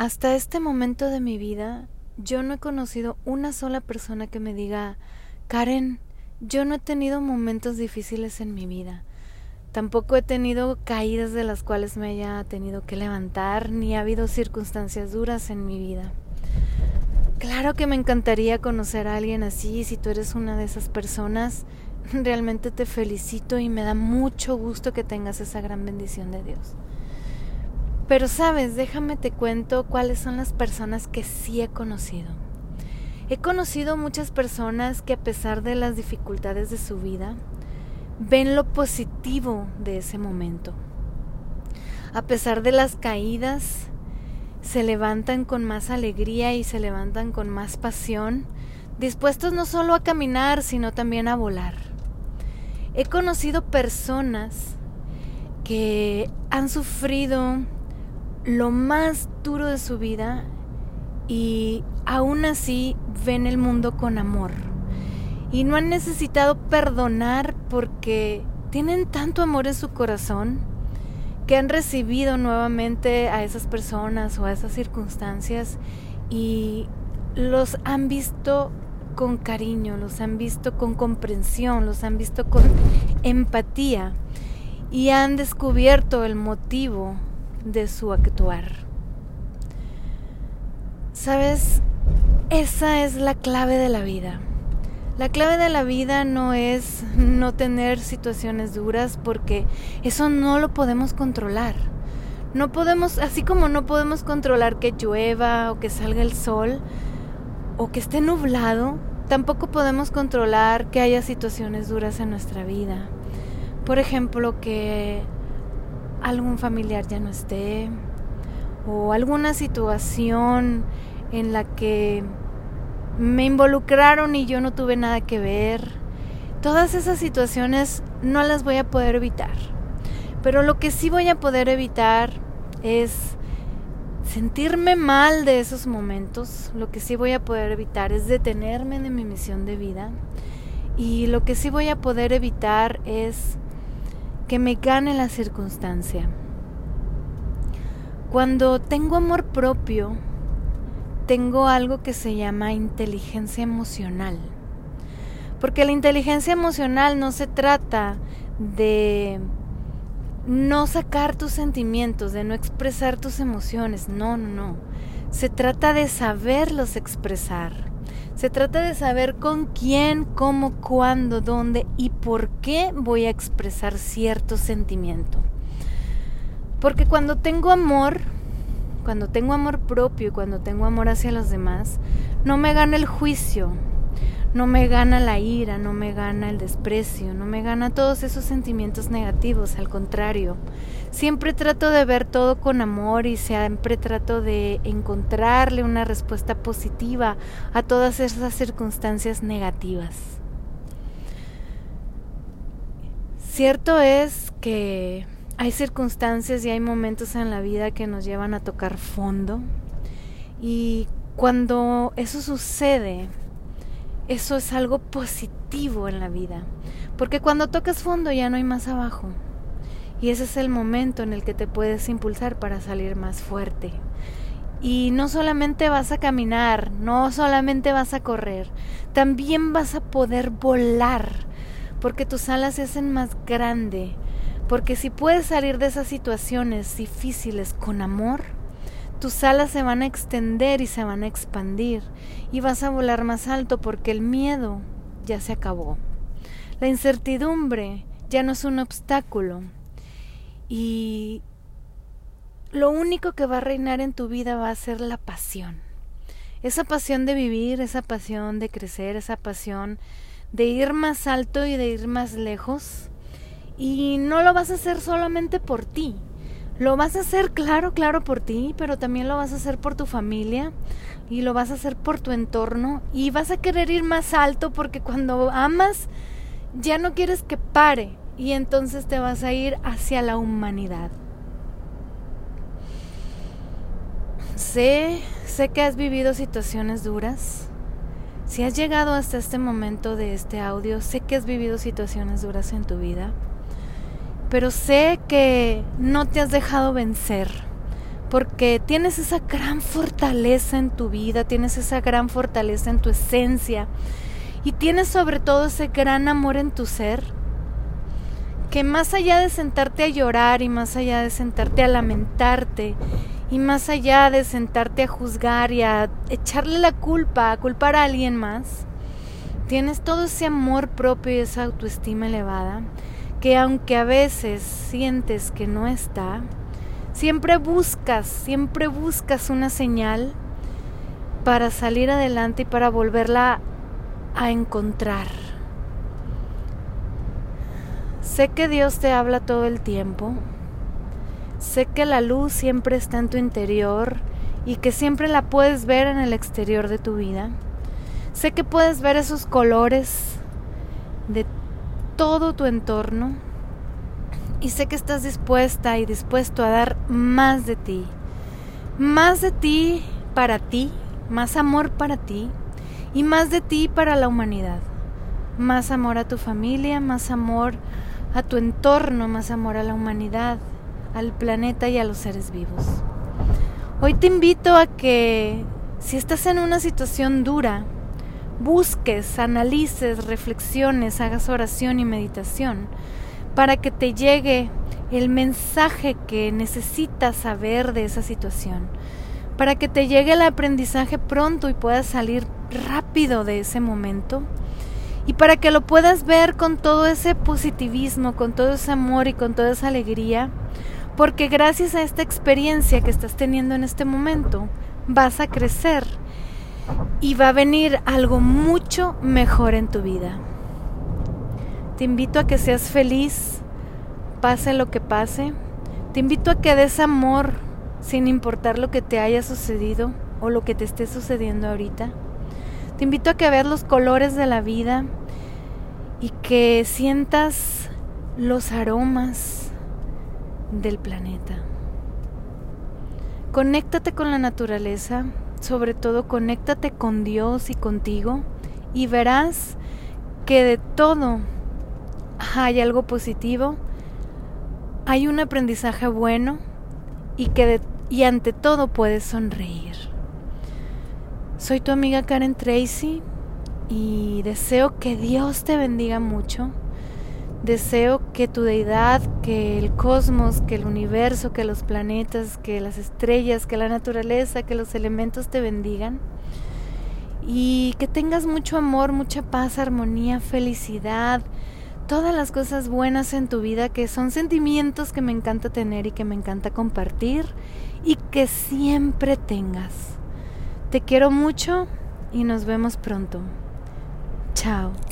Hasta este momento de mi vida, yo no he conocido una sola persona que me diga, Karen, yo no he tenido momentos difíciles en mi vida. Tampoco he tenido caídas de las cuales me haya tenido que levantar, ni ha habido circunstancias duras en mi vida. Claro que me encantaría conocer a alguien así, si tú eres una de esas personas, realmente te felicito y me da mucho gusto que tengas esa gran bendición de Dios. Pero sabes, déjame te cuento cuáles son las personas que sí he conocido. He conocido muchas personas que a pesar de las dificultades de su vida, ven lo positivo de ese momento. A pesar de las caídas, se levantan con más alegría y se levantan con más pasión, dispuestos no solo a caminar, sino también a volar. He conocido personas que han sufrido lo más duro de su vida y aún así ven el mundo con amor. Y no han necesitado perdonar porque tienen tanto amor en su corazón que han recibido nuevamente a esas personas o a esas circunstancias y los han visto con cariño, los han visto con comprensión, los han visto con empatía y han descubierto el motivo de su actuar. Sabes, esa es la clave de la vida. La clave de la vida no es no tener situaciones duras porque eso no lo podemos controlar. No podemos, así como no podemos controlar que llueva o que salga el sol o que esté nublado, tampoco podemos controlar que haya situaciones duras en nuestra vida. Por ejemplo, que algún familiar ya no esté o alguna situación en la que me involucraron y yo no tuve nada que ver. Todas esas situaciones no las voy a poder evitar. Pero lo que sí voy a poder evitar es sentirme mal de esos momentos. Lo que sí voy a poder evitar es detenerme en mi misión de vida. Y lo que sí voy a poder evitar es que me gane la circunstancia. Cuando tengo amor propio, tengo algo que se llama inteligencia emocional. Porque la inteligencia emocional no se trata de no sacar tus sentimientos, de no expresar tus emociones, no, no, no. Se trata de saberlos expresar. Se trata de saber con quién, cómo, cuándo, dónde y por qué voy a expresar cierto sentimiento. Porque cuando tengo amor, cuando tengo amor propio y cuando tengo amor hacia los demás, no me gana el juicio, no me gana la ira, no me gana el desprecio, no me gana todos esos sentimientos negativos, al contrario. Siempre trato de ver todo con amor y siempre trato de encontrarle una respuesta positiva a todas esas circunstancias negativas. Cierto es que hay circunstancias y hay momentos en la vida que nos llevan a tocar fondo y cuando eso sucede, eso es algo positivo en la vida. Porque cuando tocas fondo ya no hay más abajo. Y ese es el momento en el que te puedes impulsar para salir más fuerte. Y no solamente vas a caminar, no solamente vas a correr, también vas a poder volar, porque tus alas se hacen más grande. Porque si puedes salir de esas situaciones difíciles con amor, tus alas se van a extender y se van a expandir y vas a volar más alto porque el miedo ya se acabó. La incertidumbre ya no es un obstáculo y lo único que va a reinar en tu vida va a ser la pasión. Esa pasión de vivir, esa pasión de crecer, esa pasión de ir más alto y de ir más lejos. Y no lo vas a hacer solamente por ti, lo vas a hacer, claro, claro, por ti, pero también lo vas a hacer por tu familia y lo vas a hacer por tu entorno y vas a querer ir más alto porque cuando amas ya no quieres que pare y entonces te vas a ir hacia la humanidad. Sé, sé que has vivido situaciones duras. Si has llegado hasta este momento de este audio, sé que has vivido situaciones duras en tu vida pero sé que no te has dejado vencer, porque tienes esa gran fortaleza en tu vida, tienes esa gran fortaleza en tu esencia y tienes sobre todo ese gran amor en tu ser, que más allá de sentarte a llorar y más allá de sentarte a lamentarte y más allá de sentarte a juzgar y a echarle la culpa, a culpar a alguien más, tienes todo ese amor propio y esa autoestima elevada que aunque a veces sientes que no está, siempre buscas, siempre buscas una señal para salir adelante y para volverla a encontrar. Sé que Dios te habla todo el tiempo. Sé que la luz siempre está en tu interior y que siempre la puedes ver en el exterior de tu vida. Sé que puedes ver esos colores de todo tu entorno y sé que estás dispuesta y dispuesto a dar más de ti. Más de ti para ti, más amor para ti y más de ti para la humanidad. Más amor a tu familia, más amor a tu entorno, más amor a la humanidad, al planeta y a los seres vivos. Hoy te invito a que si estás en una situación dura, busques, analices, reflexiones, hagas oración y meditación para que te llegue el mensaje que necesitas saber de esa situación, para que te llegue el aprendizaje pronto y puedas salir rápido de ese momento y para que lo puedas ver con todo ese positivismo, con todo ese amor y con toda esa alegría, porque gracias a esta experiencia que estás teniendo en este momento, vas a crecer y va a venir algo mucho mejor en tu vida. Te invito a que seas feliz, pase lo que pase. Te invito a que des amor sin importar lo que te haya sucedido o lo que te esté sucediendo ahorita. Te invito a que veas los colores de la vida y que sientas los aromas del planeta. Conéctate con la naturaleza, sobre todo conéctate con Dios y contigo y verás que de todo hay algo positivo, hay un aprendizaje bueno y que y ante todo puedes sonreír. Soy tu amiga Karen Tracy y deseo que Dios te bendiga mucho. Deseo que tu deidad, que el cosmos, que el universo, que los planetas, que las estrellas, que la naturaleza, que los elementos te bendigan. Y que tengas mucho amor, mucha paz, armonía, felicidad, todas las cosas buenas en tu vida que son sentimientos que me encanta tener y que me encanta compartir y que siempre tengas. Te quiero mucho y nos vemos pronto. Chao.